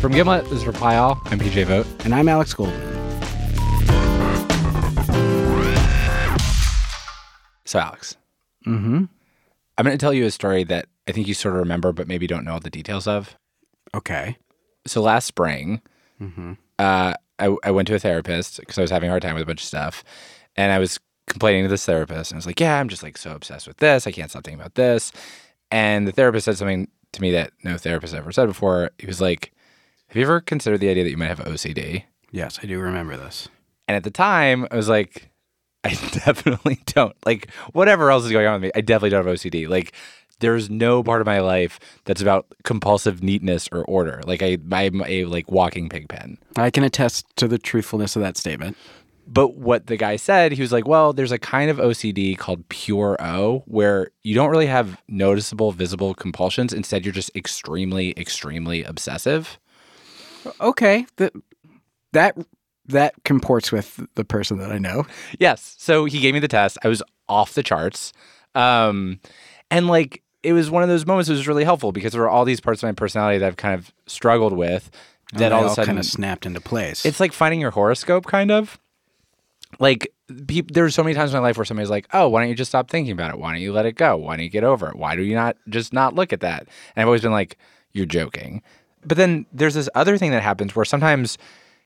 From Gimlet, this is Reply All. I'm PJ Vogt. And I'm Alex Goldman. So, Alex, Mm-hmm. I'm going to tell you a story that I think you sort of remember, but maybe don't know all the details of. Okay. So, last spring, Mm-hmm. uh, I, I went to a therapist because I was having a hard time with a bunch of stuff. And I was complaining to this therapist. And I was like, yeah, I'm just like so obsessed with this. I can't stop thinking about this. And the therapist said something to me that no therapist ever said before. He was like, have you ever considered the idea that you might have OCD? Yes, I do remember this. And at the time, I was like, I definitely don't. Like, whatever else is going on with me, I definitely don't have OCD. Like, there's no part of my life that's about compulsive neatness or order. Like, I, I'm a like walking pig pen. I can attest to the truthfulness of that statement. But what the guy said, he was like, well, there's a kind of OCD called pure O where you don't really have noticeable, visible compulsions. Instead, you're just extremely, extremely obsessive. Okay. That that that comports with the person that I know. Yes. So he gave me the test. I was off the charts. Um, and like, it was one of those moments that was really helpful because there were all these parts of my personality that I've kind of struggled with. That And all of a sudden kind of snapped into place. It's like finding your horoscope, kind of. Like, peop there's so many times in my life where somebody's like, "Oh, why don't you just stop thinking about it? Why don't you let it go? Why don't you get over it? Why do you not just not look at that?" And I've always been like, "You're joking." But then there's this other thing that happens where sometimes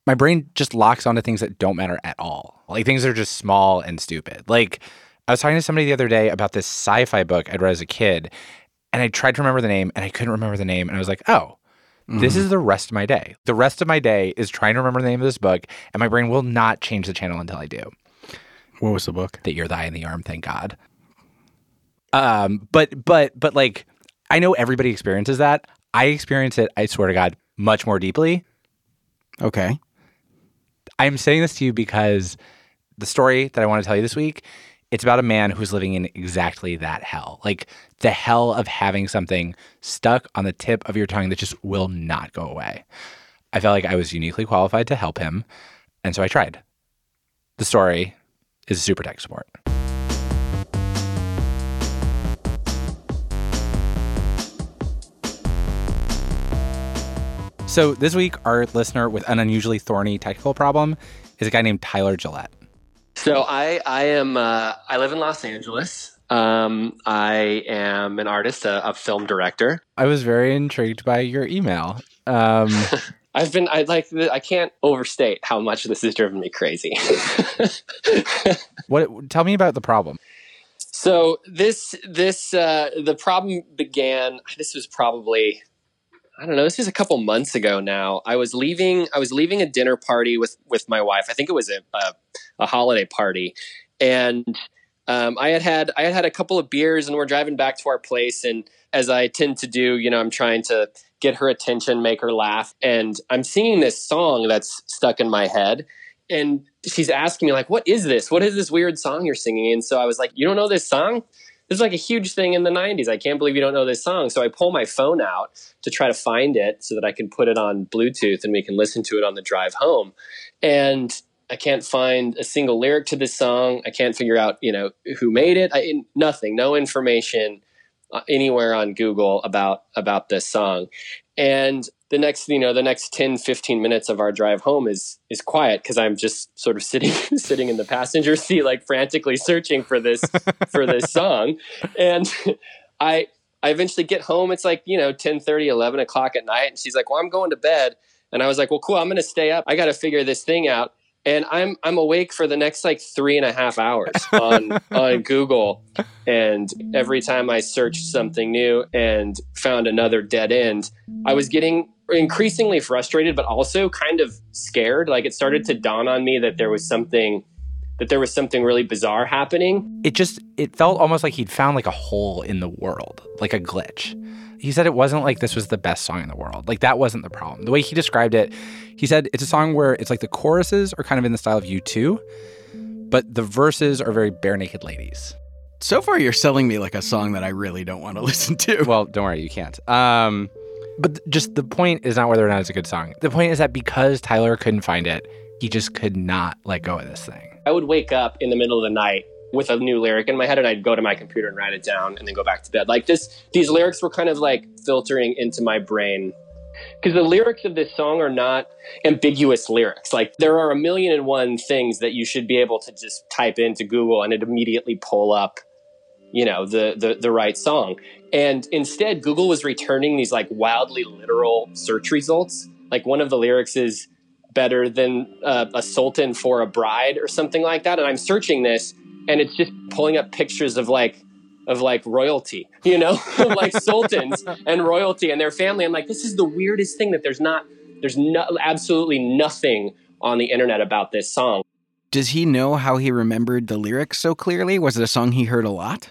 my brain just locks onto things that don't matter at all, like things that are just small and stupid. Like, I was talking to somebody the other day about this sci-fi book I'd read as a kid, and I tried to remember the name, and I couldn't remember the name, and I was like, "Oh." This is the rest of my day. The rest of my day is trying to remember the name of this book, and my brain will not change the channel until I do. what was the book? That you're the eye in the arm, thank God. Um, but but but like I know everybody experiences that. I experience it, I swear to God, much more deeply. Okay. I'm saying this to you because the story that I want to tell you this week, it's about a man who's living in exactly that hell. Like the hell of having something stuck on the tip of your tongue that just will not go away. I felt like I was uniquely qualified to help him, and so I tried. The story is super tech support. So this week, our listener with an unusually thorny technical problem is a guy named Tyler Gillett. So I I am uh, I live in Los Angeles. Um, I am an artist, a, a film director. I was very intrigued by your email. Um, I've been I like I can't overstate how much this has driven me crazy. what? Tell me about the problem. so this this uh, the problem began. This was probably I don't know. This is a couple months ago now. I was leaving. I was leaving a dinner party with with my wife. I think it was a a, a holiday party, and um, I had had I had had a couple of beers, and we're driving back to our place. And as I tend to do, you know, I'm trying to get her attention, make her laugh, and I'm singing this song that's stuck in my head. And she's asking me like, "What is this? What is this weird song you're singing?" And so I was like, "You don't know this song?" This is like a huge thing in the 90s. I can't believe you don't know this song. So I pull my phone out to try to find it so that I can put it on Bluetooth and we can listen to it on the drive home. And I can't find a single lyric to this song. I can't figure out, you know, who made it. I, nothing, no information uh, anywhere on Google about about this song. And the next, you know, the next 10, 15 minutes of our drive home is is quiet because I'm just sort of sitting sitting in the passenger seat, like frantically searching for this for this song. And I I eventually get home. It's like, you know, 10 30, 11 o'clock at night. And she's like, well, I'm going to bed. And I was like, well, cool. I'm going to stay up. I got to figure this thing out. And I'm I'm awake for the next like three and a half hours on on Google, and every time I searched something new and found another dead end, I was getting increasingly frustrated, but also kind of scared. Like it started to dawn on me that there was something that there was something really bizarre happening. It just it felt almost like he'd found like a hole in the world, like a glitch. He said it wasn't like this was the best song in the world. Like that wasn't the problem. The way he described it, he said it's a song where it's like the choruses are kind of in the style of U2, but the verses are very Barenaked Ladies. So far, you're selling me like a song that I really don't want to listen to. Well, don't worry, you can't. Um, but just the point is not whether or not it's a good song. The point is that because Tyler couldn't find it, he just could not let go of this thing. I would wake up in the middle of the night with a new lyric in my head and I'd go to my computer and write it down and then go back to bed. Like this these lyrics were kind of like filtering into my brain because the lyrics of this song are not ambiguous lyrics. Like there are a million and one things that you should be able to just type into Google and it immediately pull up, you know, the the, the right song. And instead, Google was returning these like wildly literal search results. Like one of the lyrics is better than uh, a sultan for a bride or something like that. And I'm searching this, and it's just pulling up pictures of like of like royalty, you know, like sultans and royalty and their family. I'm like, this is the weirdest thing that there's not, there's no, absolutely nothing on the internet about this song. Does he know how he remembered the lyrics so clearly? Was it a song he heard a lot?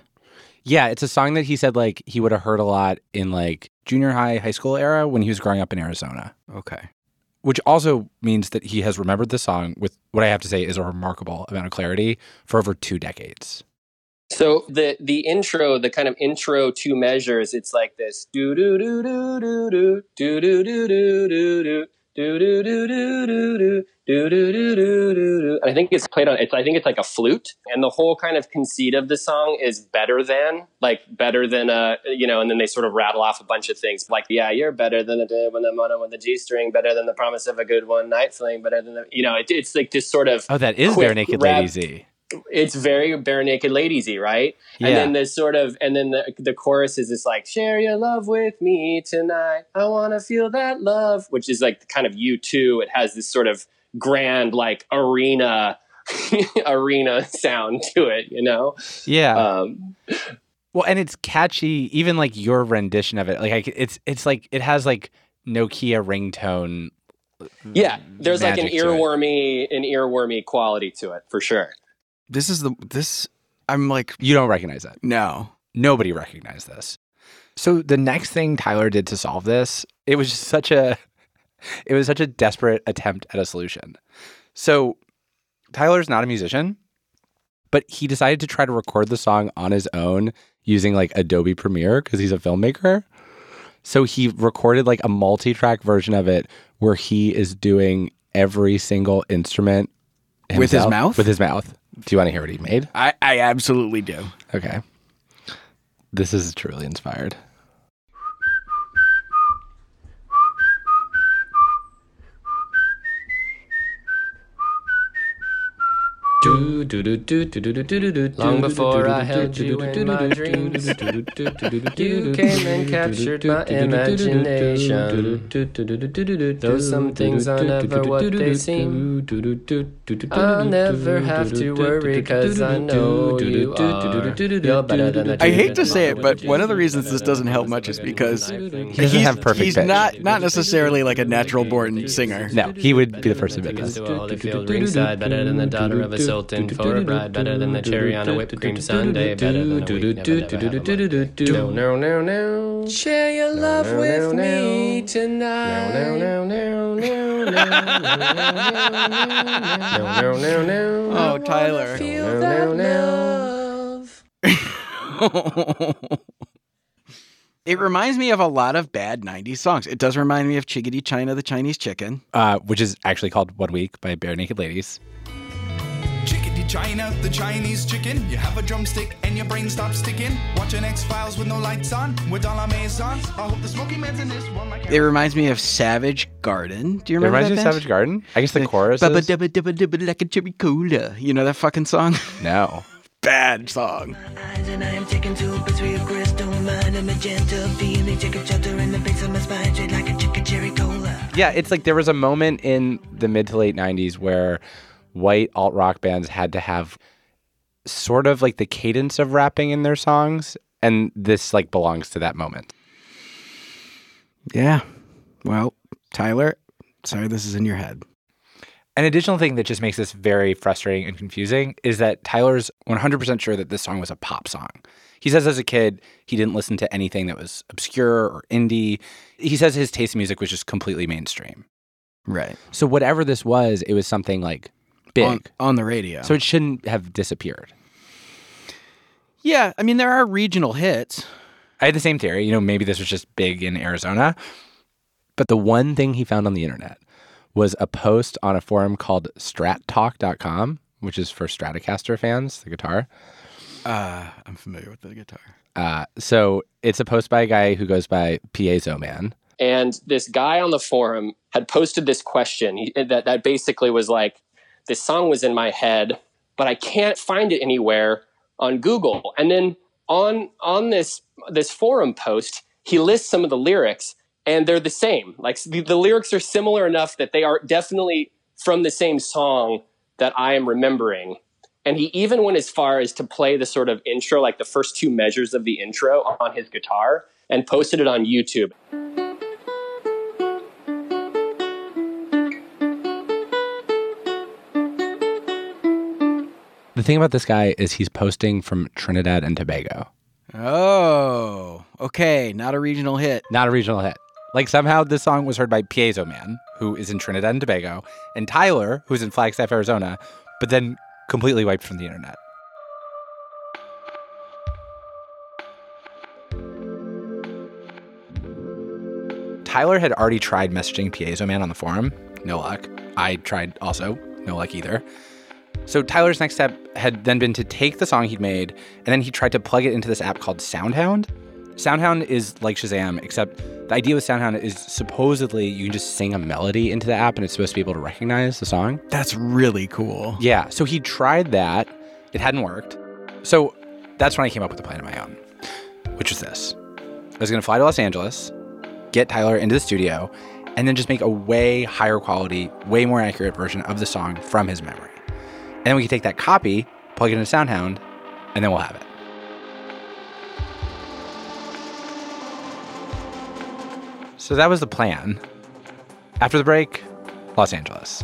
Yeah, it's a song that he said like he would have heard a lot in like junior high, high school era when he was growing up in Arizona. Okay. Which also means that he has remembered the song with what I have to say is a remarkable amount of clarity for over two decades. So the the intro, the kind of intro to measures, it's like this do do do do do do do do do do do do do do do do do do do do do do do. I think it's played on. It's I think it's like a flute, and the whole kind of conceit of the song is better than, like better than a, you know, and then they sort of rattle off a bunch of things like, yeah, you're better than a when I'm on with the G string, better than the promise of a good one night fling, better than the, you know, it, it's like this sort of Oh, that is quick Bare Naked Lady Z. it's very bare naked ladiesy, right? Yeah. And then this sort of, and then the the chorus is this like, share your love with me tonight. I want to feel that love, which is like kind of you too. It has this sort of grand like arena arena sound to it, you know. Yeah. Um, Well, and it's catchy. Even like your rendition of it, like I it's it's like it has like Nokia ringtone. yeah, there's like an magic to it. earwormy an earwormy quality to it for sure. This is the this. I'm like You don't recognize that. no. Nobody recognized this. So the next thing Tyler did to solve this, it was just such a it was such a desperate attempt at a solution. So Tyler's not a musician, but he decided to try to record the song on his own using like Adobe Premiere because he's a filmmaker. So he recorded like a multi-track version of it where he is doing every single instrument With his mouth? With his mouth. Do you want to hear what he made? I I absolutely do. Okay. This is truly inspired. Do, do, do, Long before I held you in my dreams, you came and captured my imagination. Though some things are never what they seem, I'll never have to worry because I know you are. I hate to say it, but one of the reasons this doesn't help much is because he doesn't have perfect. pitch. He's not not necessarily like a natural born singer. No, he would be the first to admit that this. to Holyfield ringside, better than the daughter of a sultan for a bride, better than the cherry on a whipped cream sundae, better than a week, never, never have a month. No, no, no, no. Share your love no, with no, me no. tonight. No, no, no, no, no, no, no, no. Oh, Tyler. Feel No, that no, love. It reminds me of a lot of bad 90s songs. It does remind me of Chickadee China, the Chinese chicken. Uh, which is actually called One Week by Barenaked Ladies. Chickadee China, the Chinese chicken. You have a drumstick and your brain stops sticking. Watching X Files with no lights on, with all our maisons. I hope the Smoky Man's in this one like It reminds me of Savage Garden. Do you remember It remember reminds you that of band? Savage Garden? I guess the chorus Bubba is... dubba dubba dubba like a cherry cola. You know that fucking song? No. bad song. eyes and I am taken to a place where your crystal mind and magenta feeling take a shelter in the base of my spine straight like a chicken cherry cola. Yeah, it's like there was a moment in the mid to late 90s where white alt rock bands had to have sort of like the cadence of rapping in their songs. And this like belongs to that moment. Yeah. Well, Tyler, sorry this is in your head. An additional thing that just makes this very frustrating and confusing is that Tyler's 100% sure that this song was a pop song. He says as a kid, he didn't listen to anything that was obscure or indie. He says his taste in music was just completely mainstream. Right. So, whatever this was, it was something like big. On, on the radio. so, it shouldn't have disappeared. yeah, I mean there are regional hits. I had the same theory. You know, maybe this was just big in Arizona. But the one thing he found on the internet was a post on a forum called strattalk.com, which is for Stratocaster fans, the guitar. Uh, I'm familiar with the guitar. Uh, so it's a post by a guy who goes by Piezo Man. and this guy on the forum had posted this question that that basically was like this song was in my head but i can't find it anywhere on google. And then on on this this forum post he lists some of the lyrics and they're the same. Like the, the lyrics are similar enough that they are definitely from the same song that i am remembering. And he even went as far as to play the sort of intro like the first two measures of the intro on his guitar and posted it on youtube The thing about this guy is he's posting from Trinidad and Tobago, Oh, okay. Not a regional hit. not a regional hit. Like somehow this song was heard by Piezo Man, who is in Trinidad and Tobago, and Tyler, who's in Flagstaff, Arizona, but then completely wiped from the internet. Tyler had already tried messaging Piezo Man on the forum. No luck. I tried also. No luck either. So Tyler's next step had then been to take the song he'd made, and then he tried to plug it into this app called Soundhound. Soundhound is like Shazam, except the idea with Soundhound is supposedly you can just sing a melody into the app and it's supposed to be able to recognize the song. That's really cool. Yeah, so he tried that. It hadn't worked. So that's when I came up with a plan of my own, which was this. I was going to fly to Los Angeles, get Tyler into the studio, and then just make a way higher quality, way more accurate version of the song from his memory. And then we can take that copy, plug it into Soundhound, and then we'll have it. So that was the plan. After the break, Los Angeles.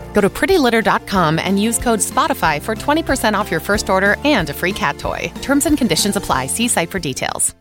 Go to prettylitter.com and use code SPOTIFY for 20% off your first order and a free cat toy. Terms and conditions apply. See site for details.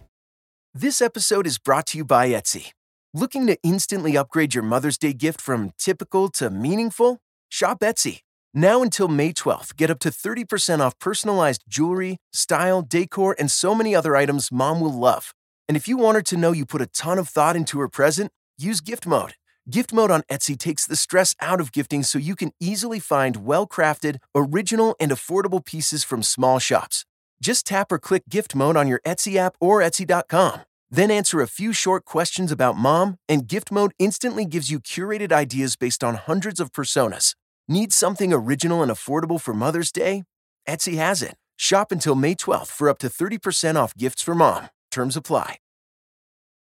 This episode is brought to you by Etsy. Looking to instantly upgrade your Mother's Day gift from typical to meaningful? Shop Etsy. Now until May 12th, get up to 30% off personalized jewelry, style, decor, and so many other items mom will love. And if you want her to know you put a ton of thought into her present, use gift mode. Gift mode on Etsy takes the stress out of gifting so you can easily find well crafted, original, and affordable pieces from small shops. Just tap or click gift mode on your Etsy app or Etsy.com. Then answer a few short questions about mom, and gift mode instantly gives you curated ideas based on hundreds of personas. Need something original and affordable for Mother's Day? Etsy has it. Shop until May 12th for up to 30% off gifts for mom. Terms apply.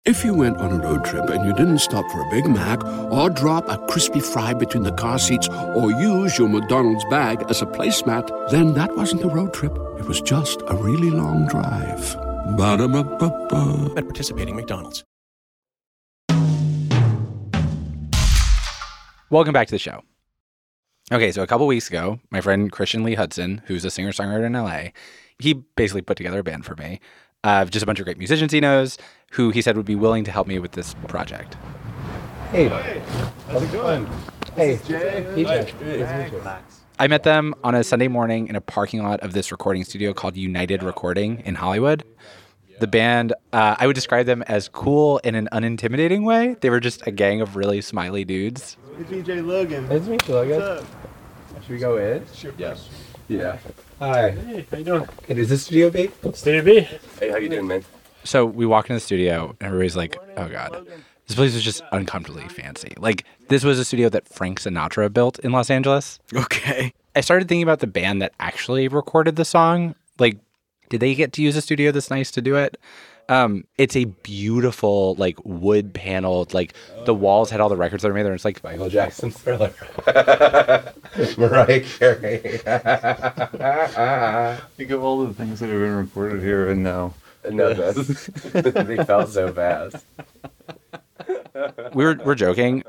If you went on a road trip and you didn't stop for a Big Mac or drop a crispy fry between the car seats or use your McDonald's bag as a placemat, then that wasn't a road trip. It was just a really long drive. Ba-da-ba-ba-ba. At participating McDonald's. Welcome back to the show. Okay, so a couple weeks ago, my friend Christian Lee Hudson, who's a singer songwriter in LA, he basically put together a band for me. Uh, just a bunch of great musicians he knows, who he said would be willing to help me with this project. Hey, how's it going? Hey, Jay. Nice Hey. I met them on a Sunday morning in a parking lot of this recording studio called United Recording in Hollywood. The band, uh, I would describe them as cool in an unintimidating way. They were just a gang of really smiley dudes. It's DJ Logan. It's me, meet Logan. What's up? Should we go in? Sure. Yes. Yeah. Hi. Hey, how you doing? And is this Studio B? Studio B. Hey, how you doing, man? So we walk in the studio, and everybody's like, "Oh God, this place is just uncomfortably fancy." Like this was a studio that Frank Sinatra built in Los Angeles. Okay. I started thinking about the band that actually recorded the song. Like, did they get to use a studio this nice to do it? Um, it's a beautiful, like wood paneled, like the walls had all the records that are made there. And it's like Michael Jackson's Thriller, Mariah Carey. Think of all the things that have been recorded here and now. No, this. they felt so fast. we were we're joking.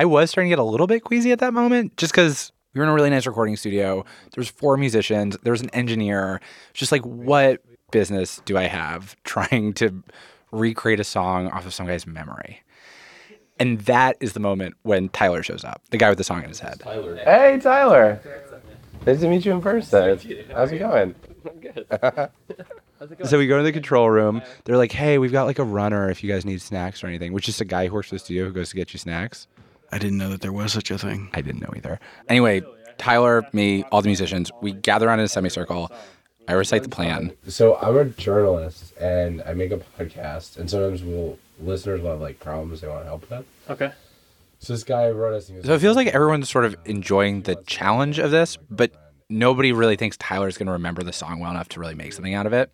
I was starting to get a little bit queasy at that moment, just because we were in a really nice recording studio. There was four musicians. There was an engineer. Just like, what business do I have trying to recreate a song off of some guy's memory? And that is the moment when Tyler shows up, the guy with the song in his head. Hey, Tyler. Nice to meet you in person. How's it going? Good. So we go to the control room. They're like, "Hey, we've got like a runner if you guys need snacks or anything." Which is a guy who works for the studio who goes to get you snacks. I didn't know that there was such a thing. I didn't know either. Anyway, Tyler, me, all the musicians, we gather around in a semicircle. I recite the plan. So I'm a journalist and I make a podcast, and sometimes we'll listeners will have like problems they want help with. Okay. So this guy wrote us. So it feels like everyone's sort of enjoying the challenge of this, but nobody really thinks Tyler's going to remember the song well enough to really make something out of it.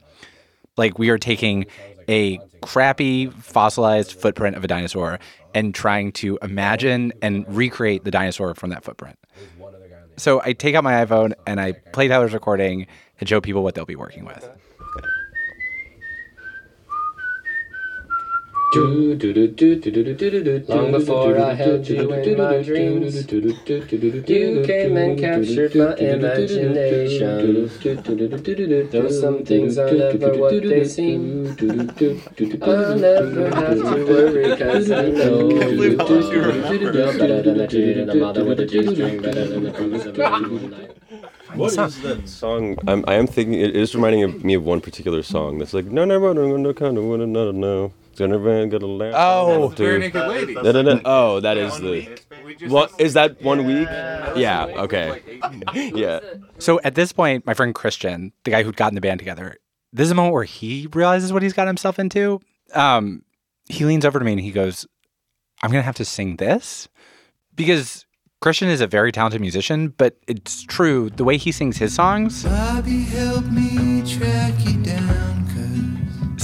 Like we are taking a crappy fossilized footprint of a dinosaur and trying to imagine and recreate the dinosaur from that footprint. So I take out my iPhone and I play Tyler's recording and show people what they'll be working with. Long before I held you in my dreams, you came and captured my imagination. Though some things are never what they seem, I'll never have to worry 'cause I know you You're better than a dude and a mother with a G-string, better than the promise of a night. What is that song? I'm, I am thinking it is reminding of me of one particular song that's like no no no no no kind of no no no. Gonna van, gonna laugh. Oh, Barenaked Ladies. No, no, no. Oh, that is the. What is that one week? Yeah. Okay. Yeah. So at this point, my friend Christian, the guy who'd gotten the band together, this is a moment where he realizes what he's got himself into. Um, he leans over to me and he goes, I'm going to have to sing this because Christian is a very talented musician, but it's true. The way he sings his songs Bobby,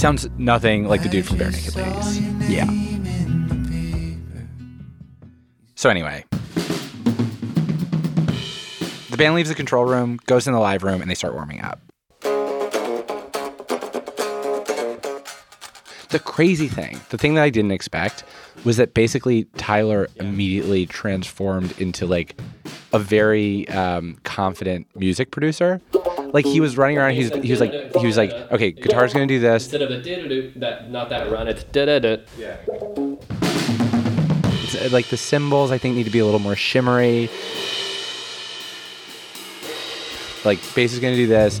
sounds nothing like the dude from Barenaked Ladies. Yeah. So anyway, the band leaves the control room, goes in the live room, and they start warming up. The crazy thing, the thing that I didn't expect, was that basically Tyler immediately transformed into like a very um, confident music producer. Like he was running around, he was, he was like, he was like, okay, guitar's gonna do this. Instead of a do that not that run, it's da da da. Yeah. Uh, like the cymbals, I think need to be a little more shimmery. Like bass is gonna do this.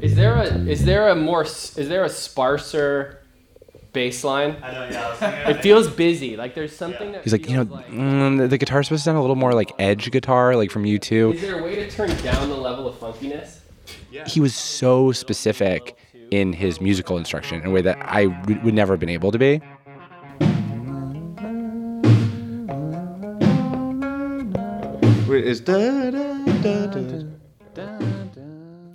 Is there a is there a more is there a sparser bass line? I know, yeah. it feels busy. Like there's something that He's like, you know, mm, the, the guitar's supposed to sound a little more like edge guitar, like from U2. Is there a way to turn down the level of funkiness? He was so specific in his musical instruction in a way that I would would never have been able to be. Wait, is da da da da.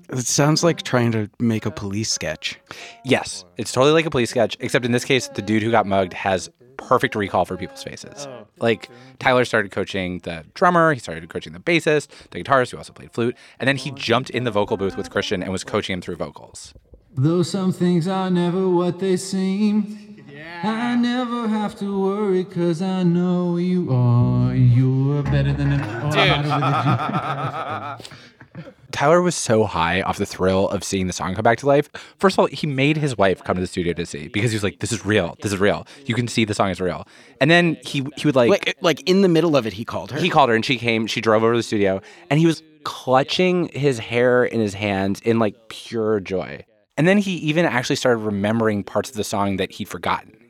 It sounds like trying to make a police sketch. Yes, it's totally like a police sketch, except in this case, the dude who got mugged has perfect recall for people's faces. Oh, like Tyler started coaching the drummer, he started coaching the bassist, the guitarist who also played flute, and then he jumped in the vocal booth with Christian and was coaching him through vocals. Though some things are never what they seem. I never have to worry cause I know you are. You're better than oh, an Tyler was so high off the thrill of seeing the song come back to life. First of all, he made his wife come to the studio to see because he was like, "This is real. This is real. You can see the song is real." And then he he would like Like, like in the middle of it, he called her. he called her and she came. She drove over to the studio and he was clutching his hair in his hands in like pure joy. And then he even actually started remembering parts of the song that he'd forgotten.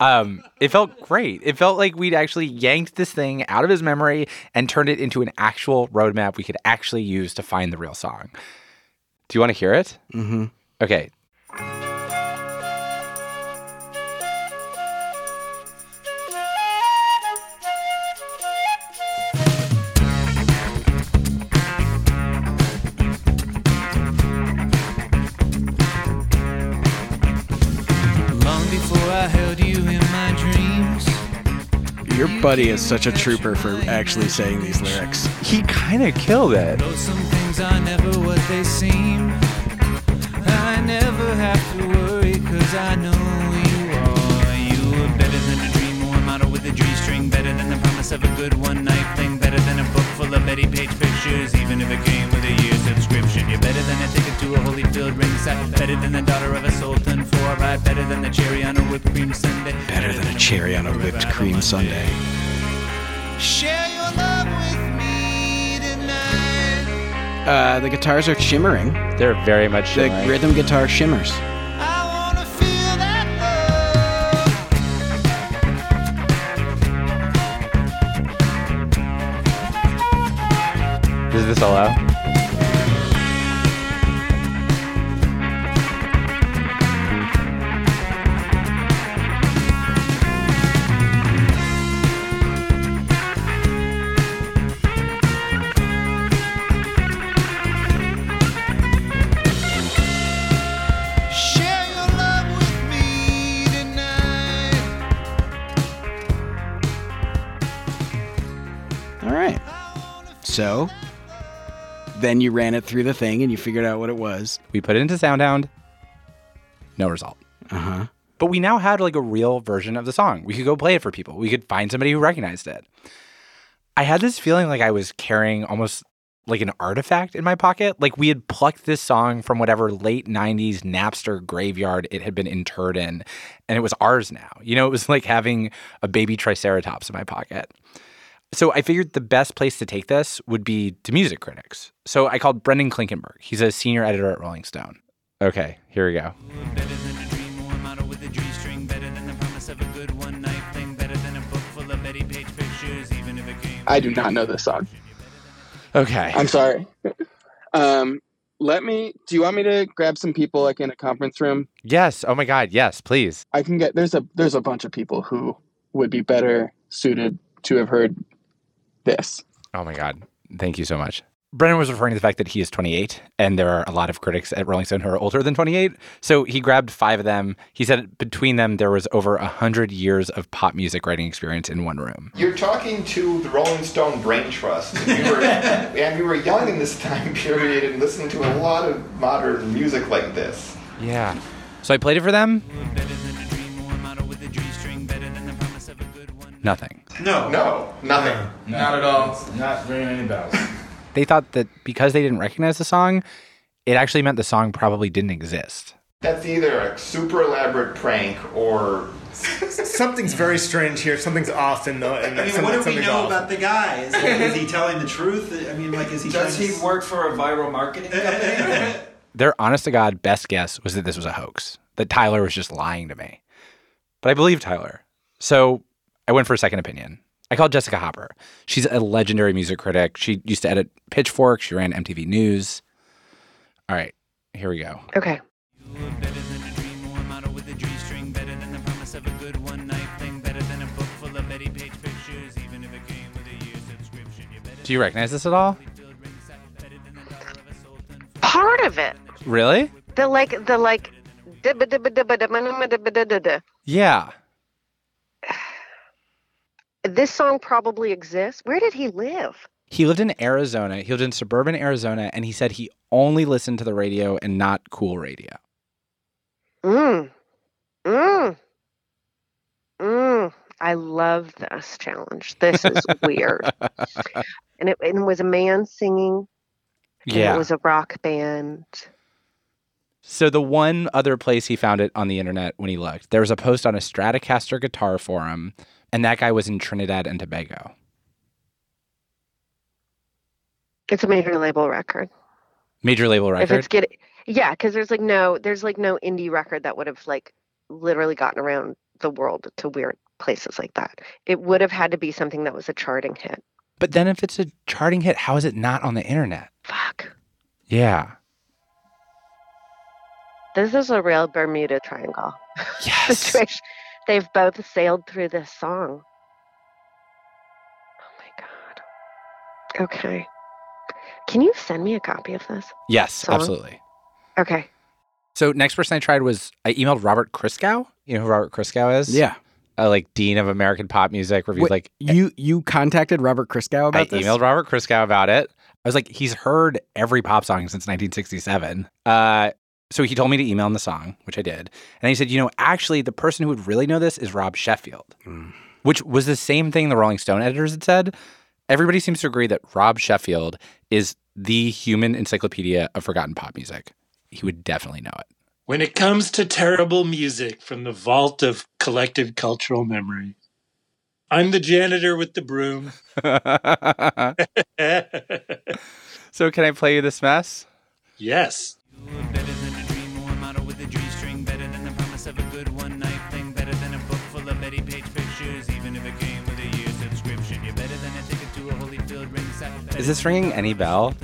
Um, it felt great. It felt like we'd actually yanked this thing out of his memory and turned it into an actual roadmap we could actually use to find the real song. Do you want to hear it? Mm-hmm. Okay. Long before I held you in my dreams. Your buddy is such a trooper for actually saying these lyrics. He kind of killed it. Though some things are never what they seem. I never have to worry cause I know you are. You are better than a dream or a model with a G string. Better than the promise of a good one night thing. Better than a book full of Betty Page pictures. Even if it came with a year subscription. You're better than a ticket to a Holyfield ringside. Better than the daughter of a sultan for a ride. Better than the cherry on a whipped cream sundae. Better than a cherry on a whipped cream sundae. Share your love with me tonight. Uh, the guitars are shimmering. They're very much The shimmering. rhythm guitar shimmers. Is this is So, then you ran it through the thing and you figured out what it was. We put it into SoundHound. No result. Uh huh. But we now had like a real version of the song. We could go play it for people. We could find somebody who recognized it. I had this feeling like I was carrying almost like an artifact in my pocket. Like we had plucked this song from whatever late 90s Napster graveyard it had been interred in, and it was ours now. You know, it was like having a baby Triceratops in my pocket. So I figured the best place to take this would be to music critics. So I called Brendan Klinkenberg. He's a senior editor at Rolling Stone. Okay, here we go. Better than a dream or a model with a G string. Better than the promise of a good one night thing. Better than a book full of Betty Page pictures. Even if it came. I do not know this song. Okay. I'm sorry. Um, let me. Do you want me to grab some people like in a conference room? Yes. Oh my God. Yes, please. I can get. There's a there's a bunch of people who would be better suited to have heard this. Oh my God. Thank you so much. Brendan was referring to the fact that he is 28, and there are a lot of critics at Rolling Stone who are older than 28. So he grabbed five of them. He said between them, there was over 100 years of pop music writing experience in one room. You're talking to the Rolling Stone Brain Trust. We were, and we were young in this time period and listening to a lot of modern music like this. Yeah. So I played it for them. Nothing. No. No. Nothing. Not at all. Not ringing any bells. They thought that because they didn't recognize the song, it actually meant the song probably didn't exist. That's either a super elaborate prank or Something's very strange here. Something's off in the. In I mean, some- what do we know off. about the guy? Is, is he telling the truth? I mean, like, is he? Does he to... work for a viral marketing company? their honest to God best guess was that this was a hoax, that Tyler was just lying to me. But I believe Tyler. So I went for a second opinion. I called Jessica Hopper. She's a legendary music critic. She used to edit Pitchfork, she ran MTV News. All right, here we go. Okay. Do you recognize this at all? Part of it. Really? The like the like dibba This song probably exists. Where did he live? He lived in Arizona. He lived in suburban Arizona, and he said he only listened to the radio and not cool radio. Mm. Mm. Mm. I love this challenge. This is weird. and it, and it was a man singing. and Yeah. It was a rock band. So the one other place he found it on the internet when he looked, there was a post on a Stratocaster guitar forum, and that guy was in Trinidad and Tobago. It's a major label record. Major label If record. it's getting, yeah, because there's like no, there's like no indie record that would have like literally gotten around the world to weird places like that. It would have had to be something that was a charting hit. But then if it's a charting hit, how is it not on the internet? Fuck. Yeah. This is a real Bermuda Triangle Yes. situation. They've both sailed through this song. Oh my god. Okay. Can you send me a copy of this? Yes, Song? absolutely. Okay. So next person I tried was I emailed Robert Christgau. You know who Robert Christgau is? Yeah. Uh, like dean of American pop music. Reviewed Wait, like you you contacted Robert Christgau about I this? emailed Robert Christgau about it. I was like, he's heard every pop song since 1967. Uh, so he told me to email him the song, which I did. And he said, you know, actually, the person who would really know this is Rob Sheffield, mm. which was the same thing the Rolling Stone editors had said. Everybody seems to agree that Rob Sheffield is the human encyclopedia of forgotten pop music. He would definitely know it. When it comes to terrible music from the vault of collective cultural memory, I'm the janitor with the broom. so, can I play you this mess? yes. This ringing any bell?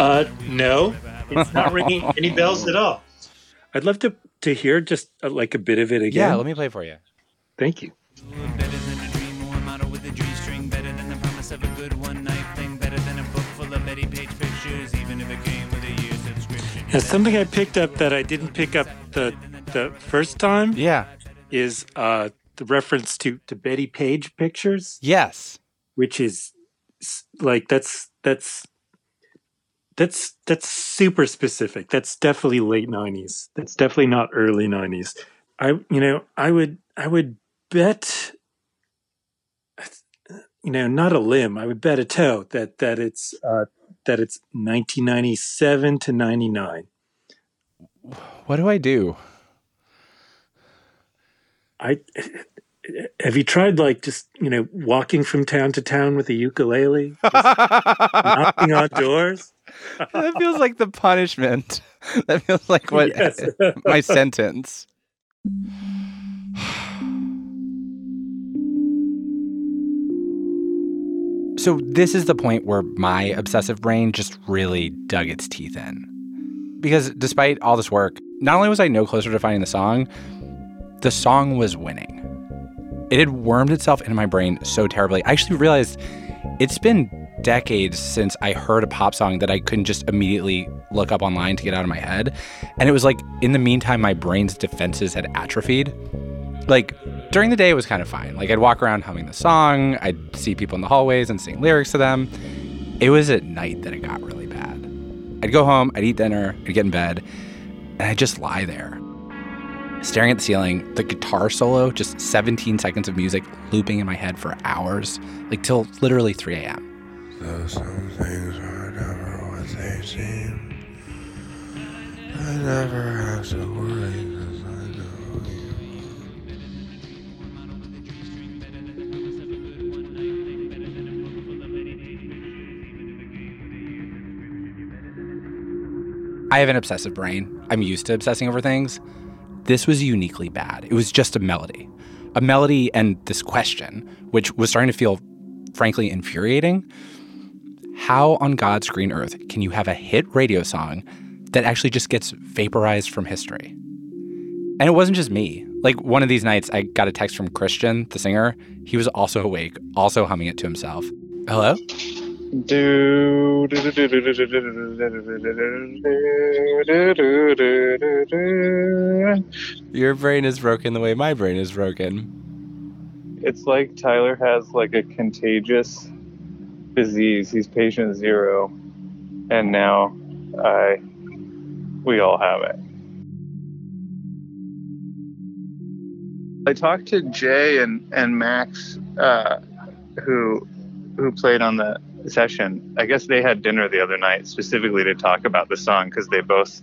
Uh, no, it's not ringing any bells at all. I'd love to to hear just uh, like a bit of it again. Yeah, let me play for you. Thank you. Now, something I picked up that I didn't pick up the the first time. Yeah, is uh, the reference to to Betty Page pictures. Yes, which is like that's that's that's that's super specific. That's definitely late nineties. That's definitely not early nineties. I you know I would I would bet you know not a limb. I would bet a toe that that it's uh, that it's nineteen ninety seven to ninety nine. What do I do? I have you tried like just you know walking from town to town with a ukulele, knocking on doors. that feels like the punishment. That feels like what Yes. my sentence. So this is the point where my obsessive brain just really dug its teeth in. Because despite all this work, not only was I no closer to finding the song, the song was winning. It had wormed itself into my brain so terribly. I actually realized it's been decades since I heard a pop song that I couldn't just immediately look up online to get out of my head. And it was like, in the meantime, my brain's defenses had atrophied. Like, during the day, it was kind of fine. Like, I'd walk around humming the song, I'd see people in the hallways and sing lyrics to them. It was at night that it got really bad. I'd go home, I'd eat dinner, I'd get in bed, and I'd just lie there, staring at the ceiling, the guitar solo, just 17 seconds of music looping in my head for hours, like till literally 3 a.m. Though some things are never what they seem, I never have to worry 'cause I know you. I have an obsessive brain. I'm used to obsessing over things. This was uniquely bad. It was just a melody. A melody and this question, which was starting to feel frankly infuriating. How on God's green earth can you have a hit radio song that actually just gets vaporized from history? And it wasn't just me. Like one of these nights, I got a text from Christian, the singer. He was also awake, also humming it to himself. Hello? Do do, do, do, do, do, do, do, do, do, do, do, Your brain is broken the way my brain is broken. It's like Tyler has like a contagious disease. He's patient zero, and now I, we all have it. I talked to Jay and and Max, uh, who who played on the session. I guess they had dinner the other night specifically to talk about the song because they both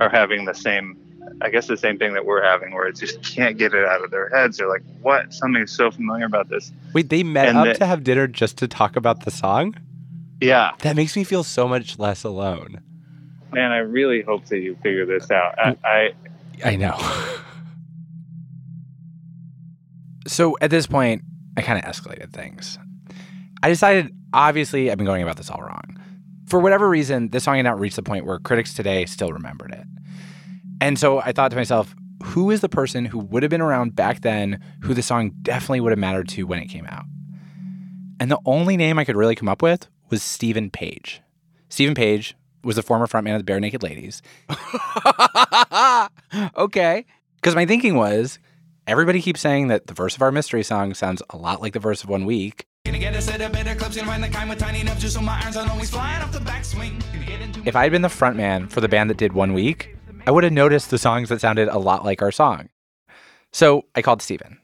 are having the same, I guess the same thing that we're having, where it just can't get it out of their heads. They're like, "What? Something so familiar about this." Wait, they met And up the- to have dinner just to talk about the song? Yeah, That makes me feel so much less alone. man. I really hope that you figure this out. I, I I know. so at this point, I kind of escalated things. I decided, obviously, I've been going about this all wrong. For whatever reason, this song had not reached the point where critics today still remembered it. And so I thought to myself, who is the person who would have been around back then who the song definitely would have mattered to when it came out? And the only name I could really come up with was Steven Page. Steven Page was the former frontman of the Barenaked Ladies. okay. Because my thinking was everybody keeps saying that the verse of our mystery song sounds a lot like the verse of One Week. Gonna get a set of better clubs, gonna find the kind with tiny enough just so my irons aren't always flying off the backswing. Gonna get into If I had been the frontman for the band that did One Week, I would have noticed the songs that sounded a lot like our song. So I called Steven.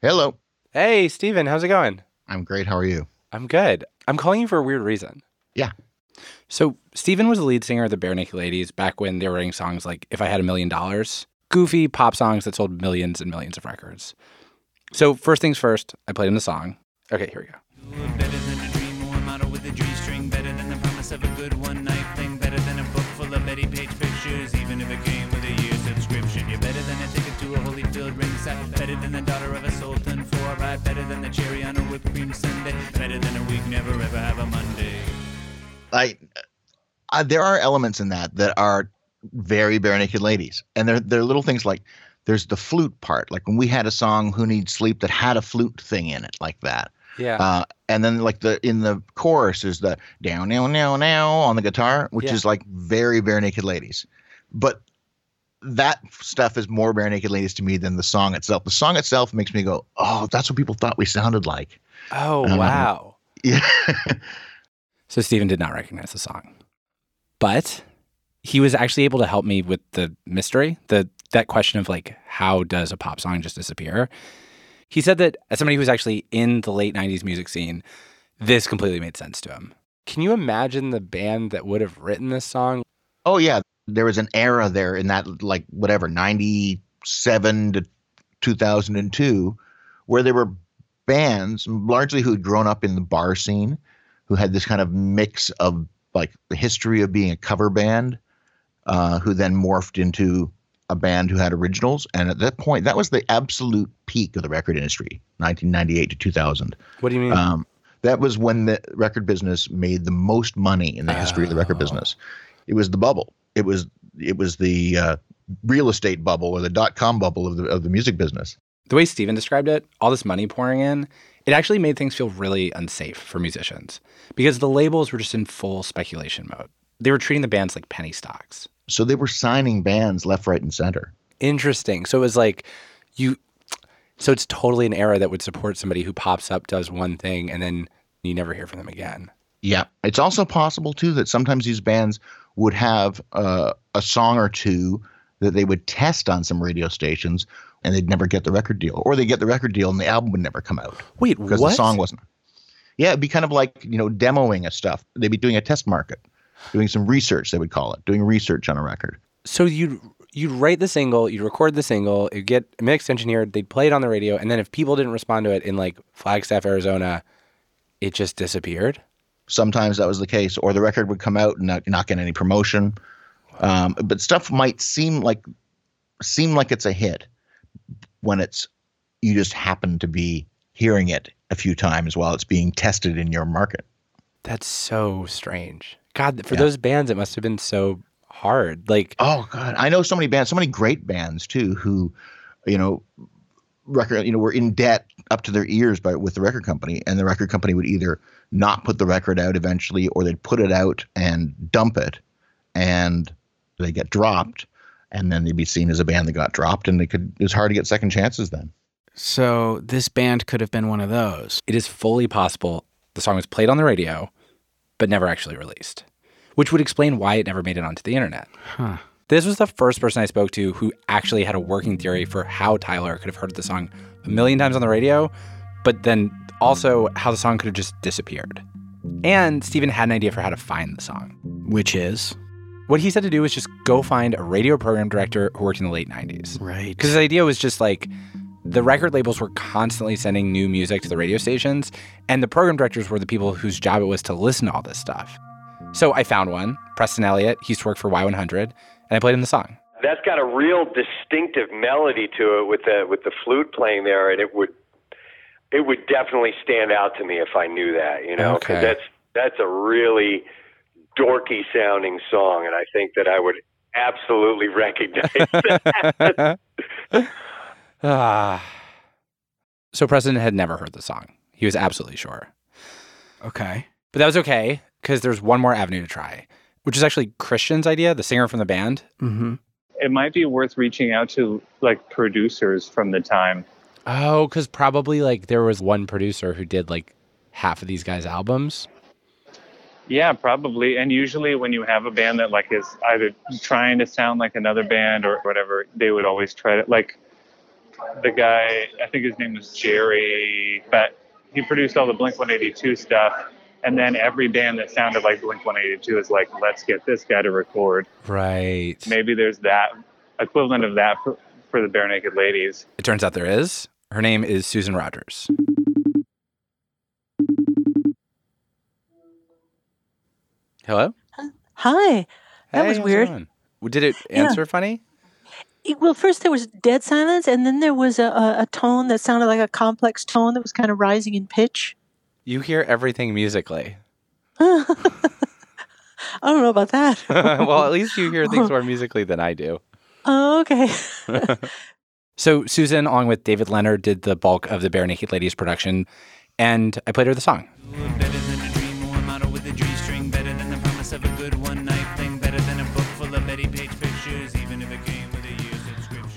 Hello. Hey, Steven, how's it going? I'm great. How are you? I'm good. I'm calling you for a weird reason. Yeah. So, Steven was the lead singer of the Barenaked Ladies back when they were writing songs like If I Had a Million Dollars, goofy pop songs that sold millions and millions of records. So, first things first, I played him the song. Okay, here we go. Better than a dream or model with a G string. Better than the promise of a good one night thing. Better than a book full of Betty Page pictures. Even if it came with a year subscription. You're better than a ticket to a holy filled ringside. Better than the daughter of a sultan for a ride. Better than the cherry on a whipped cream sundae. Better than a week never ever have a Monday. I, uh, there are elements in that that are very Barenaked Ladies, and there there are little things like there's the flute part, like when we had a song "Who Needs Sleep" that had a flute thing in it, like that. Yeah. Uh, and then like the in the chorus is the down now now now on the guitar, which Yeah. is like very Barenaked Ladies. But that stuff is more Barenaked Ladies to me than the song itself. The song itself makes me go, oh, that's what people thought we sounded like. Oh, Um, wow. Yeah. So Steven did not recognize the song. But he was actually able to help me with the mystery, the that question of like how does a pop song just disappear? He said that as somebody who was actually in the late 90s music scene, this completely made sense to him. Can you imagine the band that would have written this song? Oh yeah, there was an era there in that like whatever 97 to 2002 where there were bands largely who'd grown up in the bar scene who had this kind of mix of like the history of being a cover band uh, who then morphed into a band who had originals and at that point that was the absolute peak of the record industry 1998 to 2000 What do you mean? um, that was when the record business made the most money in the history of the record business. It was the bubble. It was it was the uh, real estate bubble or the dot com bubble of the of the music business. The way Steven described it, all this money pouring in, it actually made things feel really unsafe for musicians because the labels were just in full speculation mode. They were treating the bands like penny stocks. So they were signing bands left, right, and center. Interesting. So it was like you so it's totally an era that would support somebody who pops up, does one thing, and then you never hear from them again. Yeah, it's also possible too that sometimes these bands would have uh, a song or two that they would test on some radio stations, and they'd never get the record deal, or they get the record deal and the album would never come out. Wait, because what? the song wasn't. Yeah, it'd be kind of like you know demoing a stuff. They'd be doing a test market, doing some research. They would call it doing research on a record. So you'd you'd write the single, you'd record the single, it'd get mixed, engineered, they'd play it on the radio, and then if people didn't respond to it in like Flagstaff, Arizona, it just disappeared. Sometimes that was the case, or the record would come out and not, not get any promotion. Um, but stuff might seem like seem like it's a hit when it's you just happen to be hearing it a few times while it's being tested in your market. That's so strange. God, for Yeah. those bands, it must have been so hard. Like, oh god, I know so many bands, so many great bands too, who, you know, record, you know, were in debt up to their ears by with the record company, and the record company would either not put the record out eventually, or they'd put it out and dump it, and they get dropped, and then they'd be seen as a band that got dropped, and they could. It was hard to get second chances then. So this band could have been one of those. It is fully possible the song was played on the radio, but never actually released, which would explain why it never made it onto the internet. Huh. This was the first person I spoke to who actually had a working theory for how Tyler could have heard the song a million times on the radio, but then also how the song could have just disappeared. And Steven had an idea for how to find the song. Which is? What he said to do was just go find a radio program director who worked in the late 90s. Right. Because his idea was just like the record labels were constantly sending new music to the radio stations, and the program directors were the people whose job it was to listen to all this stuff. So I found one, Preston Elliott. He used to work for Y100, and I played him the song. That's got a real distinctive melody to it with the with the flute playing there, and it would it would definitely stand out to me if I knew that. You know, 'cause Okay. that's that's a really dorky sounding song, and I think that I would absolutely recognize that. Ah. So Preston had never heard the song. He was absolutely sure. Okay. But that was okay because there's one more avenue to try, which is actually Christian's idea, the singer from the band. Mm-hmm. It might be worth reaching out to like producers from the time. Oh, because probably like there was one producer who did like half of these guys' albums. Yeah, probably. And usually when you have a band that like is either trying to sound like another band or whatever, they would always try to like the guy, I think his name was Jerry, but he produced all the Blink 182 stuff. And then every band that sounded like Blink 182 is like, let's get this guy to record. Right. Maybe there's that equivalent of that for, for the Barenaked Ladies. It turns out there is. Her name is Susan Rogers. Hello? Hi. That Hey, was weird. Did it Yeah. answer funny? It- Well, first there was dead silence, and then there was a, a, a tone that sounded like a complex tone that was kind of rising in pitch. You hear everything musically. I don't know about that. well, at least you hear things more musically than I do. Oh, okay. So Susan, along with David Leonard, did the bulk of the Barenaked Ladies production, and I played her the song.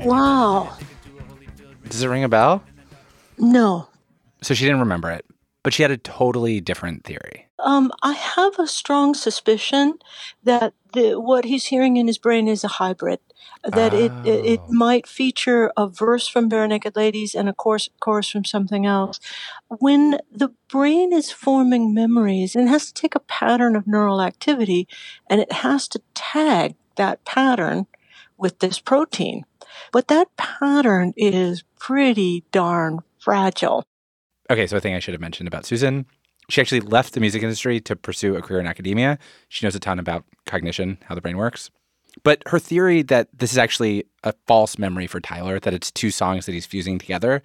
Wow. Does it ring a bell? No. So she didn't remember it, but she had a totally different theory. Um, I have a strong suspicion that the, what he's hearing in his brain is a hybrid. That it, it it might feature a verse from Barenaked Ladies and a chorus chorus from something else. When the brain is forming memories, it has to take a pattern of neural activity, and it has to tag that pattern with this protein. But that pattern is pretty darn fragile. Okay, so a thing I should have mentioned about Susan. She actually left the music industry to pursue a career in academia. She knows a ton about cognition, how the brain works. But her theory that this is actually a false memory for Tyler, that it's two songs that he's fusing together,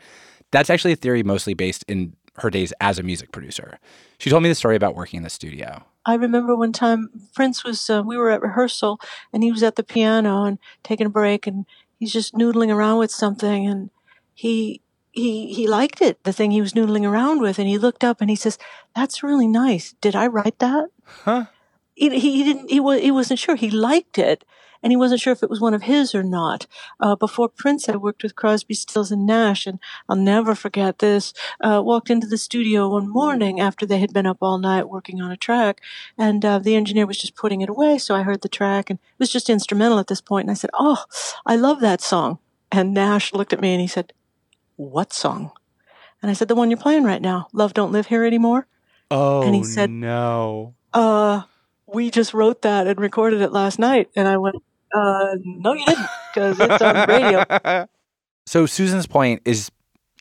that's actually a theory mostly based in her days as a music producer. She told me the story about working in the studio. I remember one time Prince was, uh, we were at rehearsal and he was at the piano and taking a break and he's just noodling around with something and he, he, he liked it, the thing he was noodling around with. And he looked up and he says, that's really nice. Did I write that? Huh? He, he didn't, he, was, he wasn't sure. He liked it and he wasn't sure if it was one of his or not. Uh, before Prince, I worked with Crosby, Stills and Nash and I'll never forget this. Uh, walked into the studio one morning after they had been up all night working on a track and uh, the engineer was just putting it away. So I heard the track and it was just instrumental at this point. And I said, Oh, I love that song. And Nash looked at me and he said, What song? And I said, The one you're playing right now, Love Don't Live Here Anymore. Oh, And he said- no. Uh, we just wrote that and recorded it last night. And I went, uh, no, you didn't, because it's on radio. So Susan's point is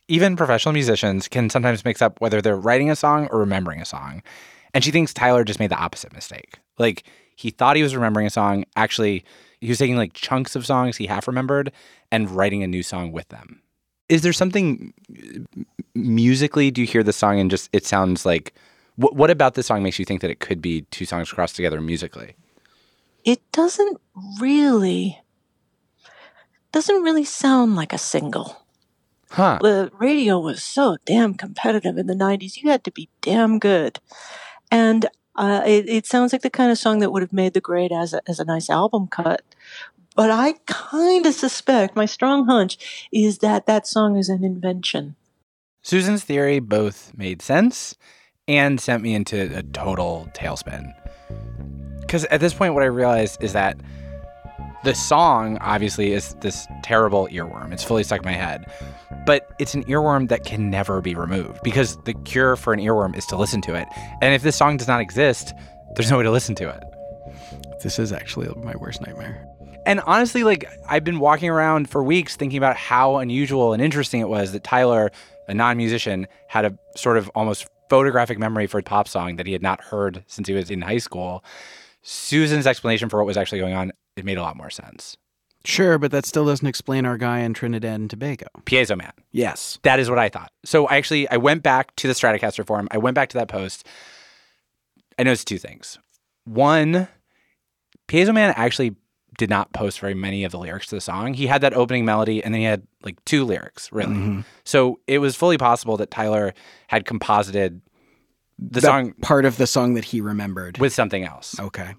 even professional musicians can sometimes mix up whether they're writing a song or remembering a song. And she thinks Tyler just made the opposite mistake. Like he thought he was remembering a song. Actually, he was taking like chunks of songs he half remembered and writing a new song with them. Is there something uh, musically? Do you hear the song and just it sounds like what, what about this song makes you think that it could be two songs crossed together musically? It doesn't really doesn't really sound like a single. Huh. The radio was so damn competitive in the 90s. You had to be damn good. And uh, it, it sounds like the kind of song that would have made the grade as a, as a nice album cut. But I kind of suspect, my strong hunch is that that song is an invention. Susan's theory both made sense and sent me into a total tailspin. Because at this point, what I realized is that the song obviously is this terrible earworm. It's fully stuck in my head. But it's an earworm that can never be removed because the cure for an earworm is to listen to it. And if this song does not exist, there's no way to listen to it. This is actually my worst nightmare. And honestly, like I've been walking around for weeks thinking about how unusual and interesting it was that Tyler, a non-musician, had a sort of almost photographic memory for a pop song that he had not heard since he was in high school. Susan's explanation for what was actually going on, it made a lot more sense. Sure, but that still doesn't explain our guy in Trinidad and Tobago. Piezo Man. Yes. That is what I thought. So I actually I went back to the Stratocaster forum. I went back to that post. I noticed two things. One, Piezo Man actually did not post very many of the lyrics to the song. He had that opening melody and then he had like two lyrics, really. Mhm. So it was fully possible that Tyler had composited the That song part of the song that he remembered with something else. Okay.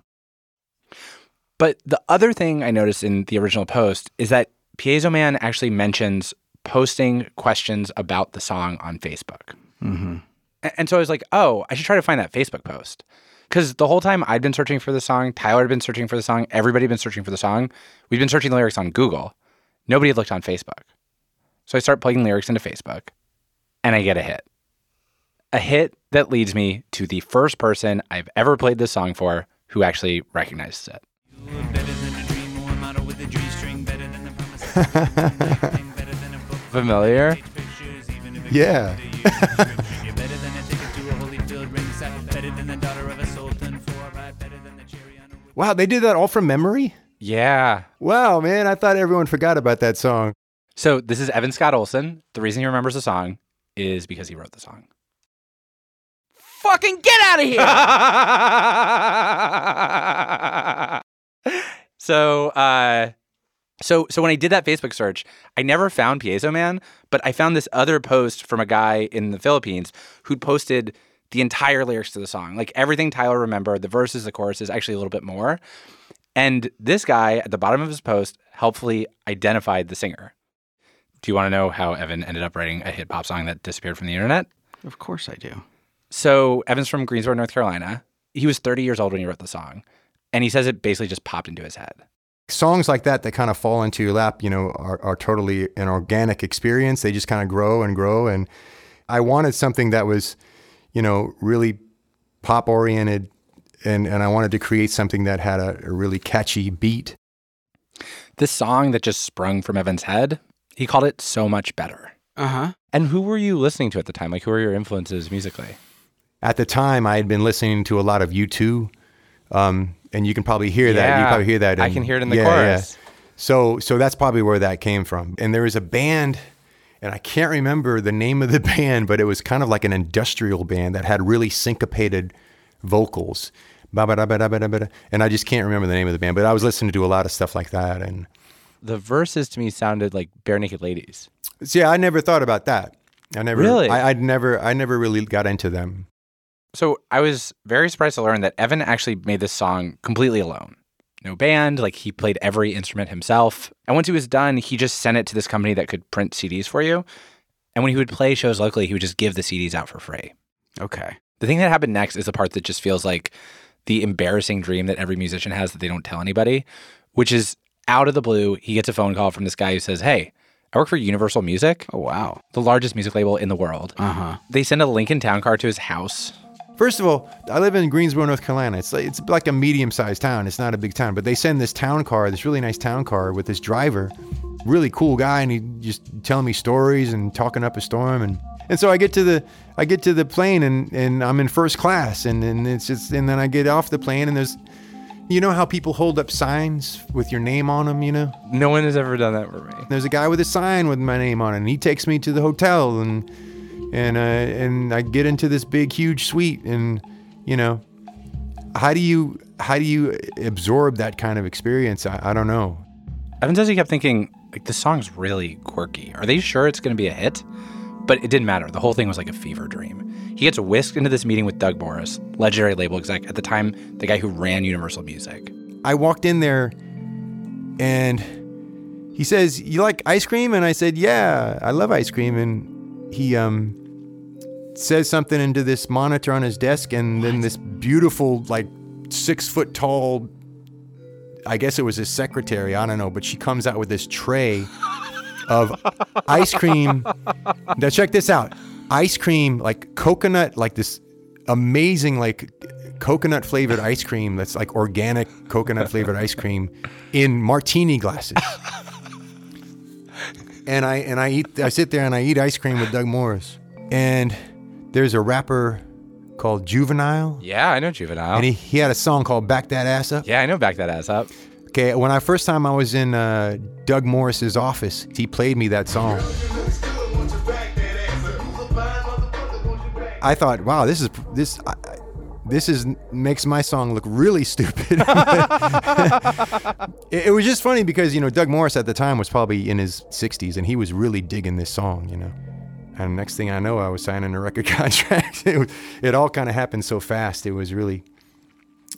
But the other thing I noticed in the original post is that Piezo Man actually mentions posting questions about the song on Facebook. Mm-hmm. And so I was like, oh, I should try to find that Facebook post. Because the whole time I'd been searching for the song, Tyler had been searching for the song, everybody had been searching for the song. We'd been searching the lyrics on Google. Nobody had looked on Facebook. So I start plugging lyrics into Facebook and I get a hit. A hit that leads me to the first person I've ever played this song for who actually recognizes it. Familiar? Yeah. wow, they did that all from memory? Yeah. Wow, man, I thought everyone forgot about that song. So this is Evan Scott Olson. The reason he remembers the song is because he wrote the song. Fucking get out of here! So, uh, so, so when I did that Facebook search, I never found Piezo Man, but I found this other post from a guy in the Philippines who'd posted the entire lyrics to the song, like everything Tyler remembered, the verses, the choruses, actually a little bit more. And this guy at the bottom of his post helpfully identified the singer. Do you want to know how Evan ended up writing a hit pop song that disappeared from the internet? Of course I do. So Evan's from Greensboro, North Carolina. He was 30 years old when he wrote the song. And he says it basically just popped into his head. Songs like that that kind of fall into your lap, you know, are, are totally an organic experience. They just kind of grow and grow. And I wanted something that was, you know, really pop oriented. And, and I wanted to create something that had a, a really catchy beat. This song that just sprung from Evan's head, he called it So Much Better. Uh huh. And who were you listening to at the time? Like, who were your influences musically? At the time, I had been listening to a lot of U2, um, and you can probably hear that. You Yeah, probably hear that. I can hear it in the yeah, chorus. Yeah. So, so that's probably where that came from. And there was a band, and I can't remember the name of the band, but it was kind of like an industrial band that had really syncopated vocals. And I just can't remember the name of the band, but I was listening to a lot of stuff like that. And The verses to me sounded like Barenaked Ladies. so, yeah, I never thought about that. I never Really? I, I'd never, I never really got into them. So I was very surprised to learn that Evan actually made this song completely alone. No band, like he played every instrument himself. And once he was done, he just sent it to this company that could print CDs for you. And when he would play shows locally, he would just give the CDs out for free. Okay. The thing that happened next is the part that just feels like the embarrassing dream that every musician has that they don't tell anybody, which is out of the blue, he gets a phone call from this guy who says, Hey, I work for Universal Music. Oh, wow. The largest music label in the world. Uh huh. They send a Lincoln Town car to his house. First of all, I live in Greensboro, North Carolina. It's like, it's like a medium-sized town. It's not a big town, but they send this town car, this really nice town car with this driver, really cool guy, and he just telling me stories and talking up a storm, and and so I get to the I get to the plane, and and I'm in first class, and and it's just and then I get off the plane, and there's. You know how people hold up signs with your name on them, you know? No one has ever done that for me. There's a guy with a sign with my name on it, and he takes me to the hotel, and and uh, and I get into this big, huge suite, and you know, how do you how do you absorb that kind of experience? I, I don't know. Evan says he kept thinking, like, this song's really quirky. Are they sure it's going to be a hit? But it didn't matter. The whole thing was like a fever dream. He gets whisked into this meeting with Doug Morris, legendary label exec at the time, the guy who ran Universal Music. I walked in there, and he says, "You like ice cream?" And I said, "Yeah, I love ice cream." And he um says something into this monitor on his desk, and then this beautiful, like six foot tall, I guess it was his secretary, I don't know, but she comes out with this tray of ice cream. Now check this out. Ice cream, like coconut, like this amazing, like coconut flavored ice cream that's like organic coconut flavored ice cream in martini glasses. And I and I eat I sit there and I eat ice cream with Doug Morris. And there's a rapper called Juvenile. Yeah, I know Juvenile. And he, he had a song called Back That Ass Up. Yeah, I know Back That Ass Up. Okay, when I first time I was in uh, Doug Morris's office, he played me that song. I thought, wow, this is this I, this is makes my song look really stupid. it, it was just funny because you know Doug Morris at the time was probably in his 60s and he was really digging this song, you know. And next thing I know, I was signing a record contract. it, was- it all kind of happened so fast. It was really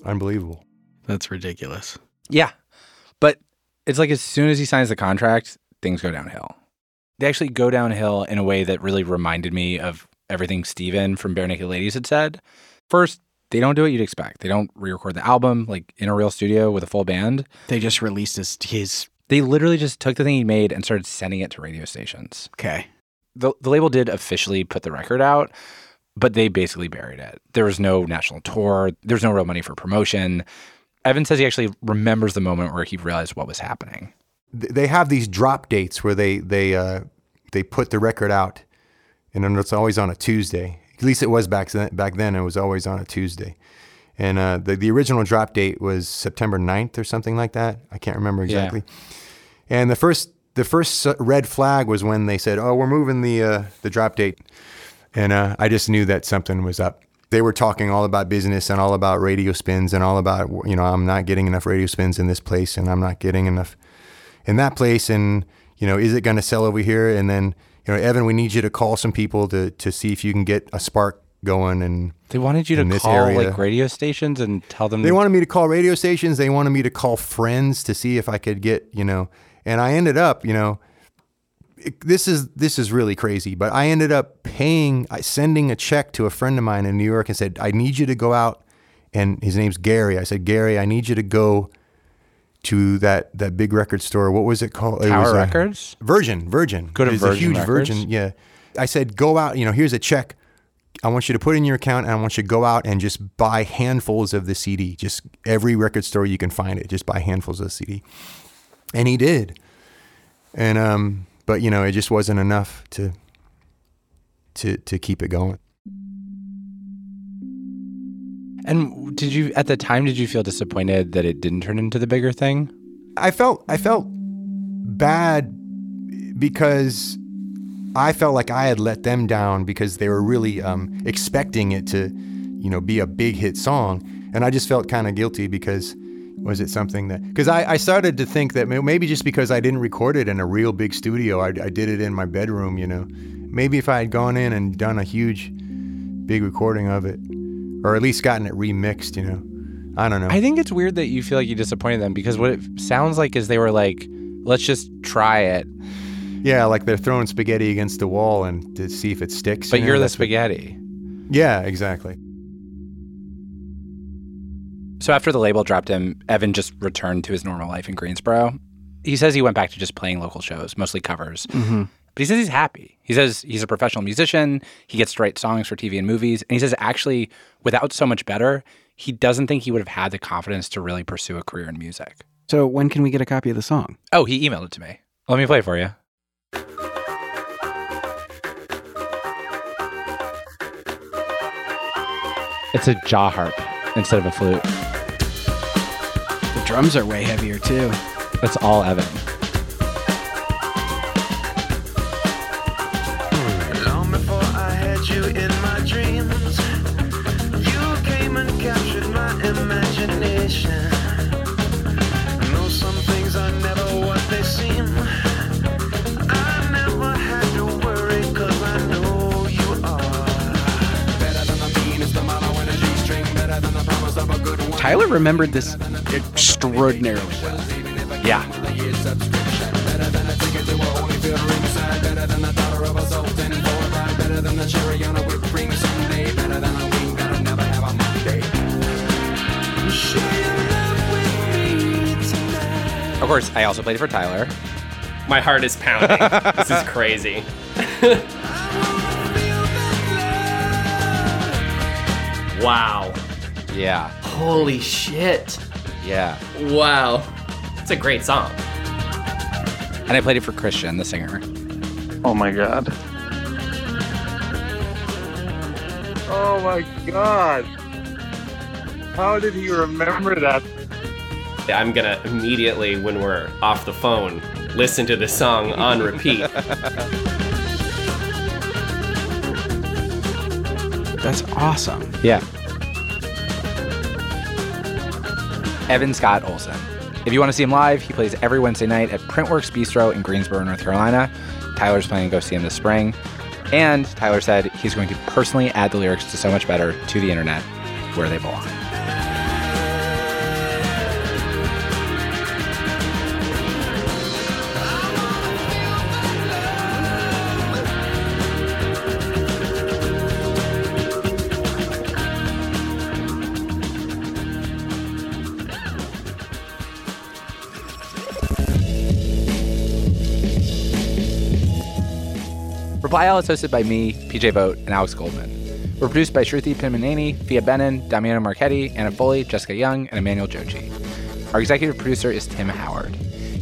unbelievable. That's ridiculous. Yeah. But it's like as soon as he signs the contract, things go downhill. They actually go downhill in a way that really reminded me of everything Steven from Barenaked Ladies had said. First, they don't do what you'd expect. They don't re-record the album like in a real studio with a full band. They just released his his They literally just took the thing he made and started sending it to radio stations. Okay. The the label did officially put the record out, but they basically buried it. There was no national tour. There was no real money for promotion. Evan says he actually remembers the moment where he realized what was happening. they have these drop dates where they they uh, they put the record out, and then it's always on a Tuesday. At least it was back then. Back then, it was always on a Tuesday, and uh, the the original drop date was September 9th or something like that. I can't remember Yeah. exactly. And the first the first red flag was when they said, "Oh, we're moving the uh, the drop date," and uh, I just knew that something was up. They were talking all about business and all about radio spins and all about you know I'm not getting enough radio spins in this place and I'm not getting enough in that place and you know is it going to sell over here and then you know Evan we need you to call some people to to see if you can get a spark going and They wanted you to call area. like radio stations and tell them they wanted me to call radio stations they wanted me to call friends to see if I could get you know and I ended up you know it- this is this is really crazy but I ended up paying I sending a check to a friend of mine in New York and said I need you to go out and his name's Gary I said Gary I need you to go to that that big record store what was it called it Tower was, uh, Records? Virgin Virgin Go to It's a Virgin huge Records? Virgin yeah I said go out you know here's a check I want you to put in your account and I want you to go out and just buy handfuls of the CD. Just every record store you can find it, just buy handfuls of the CD. And he did. And um but you know, it just wasn't enough to to to keep it going. And did you at the time did you feel disappointed that it didn't turn into the bigger thing? I felt I felt bad because I felt like I had let them down because they were really um, expecting it to, you know, be a big hit song, and I just felt kind of guilty because was it something that because I, I started to think that maybe just because I didn't record it in a real big studio, I, I did it in my bedroom, you know, maybe if I had gone in and done a huge, big recording of it, or at least gotten it remixed, you know, I don't know. I think it's weird that you feel like you disappointed them because what it sounds like is they were like, let's just try it. Yeah, like they're throwing spaghetti against the wall and to see if it sticks. But you know, you're the that's what- spaghetti. Yeah, exactly. So after the label dropped him, Evan just returned to his normal life in Greensboro. He says he went back to just playing local shows, mostly covers. Mhm. But he says he's happy. He says he's a professional musician. He gets to write songs for TV and movies. And he says actually, without so much better, he doesn't think he would have had the confidence to really pursue a career in music. So when can we get a copy of the song? Oh, he emailed it to me. Let me play it for you. It's a jaw harp instead of a flute. The drums are way heavier too. That's all Evan. Remembered this extraordinarily well. Yeah. Of course, I also played it for Tyler. My heart is pounding. this is crazy. wow. Yeah. Holy shit. Yeah. Wow. It's a great song. And I played it for Christian, the singer. Oh my god. Oh my god. How did he remember that? I'm gonna immediately, when we're off the phone, listen to this song on repeat. That's awesome. Yeah. Evan Scott Olson. If you want to see him live, he plays every Wednesday night at Printworks Bistro in Greensboro, North Carolina. Tyler's planning to go see him this spring. And Tyler said he's going to personally add the lyrics to So Much Better to the internet where they belong. Reply All is hosted by me, PJ Vogt, and Alex Goldman. We're produced by Sruthi Pinnamaneni, Phia Bennin, Damiano Marchetti, Anna Foley, Jessica Yung, and Emmanuel Dzotsi. Our executive producer is Tim Howard.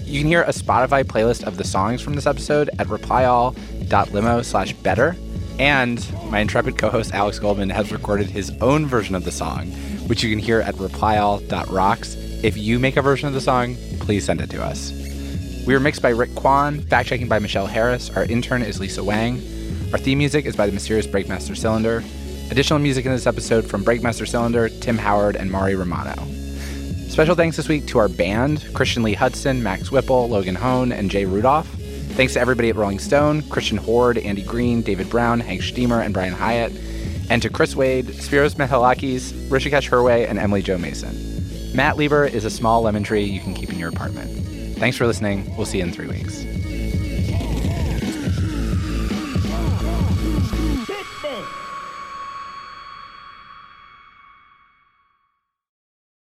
You can hear a Spotify playlist of the songs from this episode at replyall.limo slash better. And my intrepid co-host Alex Goldman has recorded his own version of the song, which you can hear at replyall.rocks. If you make a version of the song, please send it to us. We were mixed by Rick Kwan, fact checking by Michelle Harris. Our intern is Lisa Wang. Our theme music is by the mysterious Breakmaster Cylinder. Additional music in this episode from Breakmaster Cylinder, Tim Howard, and Mari Romano. Special thanks this week to our band Christian Lee Hudson, Max Whipple, Logan Hone, and Jay Rudolph. Thanks to everybody at Rolling Stone Christian Hoard, Andy Green, David Brown, Hank Shteamer, and Brian Hiatt. And to Chris Wade, Spiros Methalakis, Rishikesh Hirway, and Emily Jo Mason. Matt Lieber is a small lemon tree you can keep in your apartment. Thanks for listening. We'll see you in three weeks.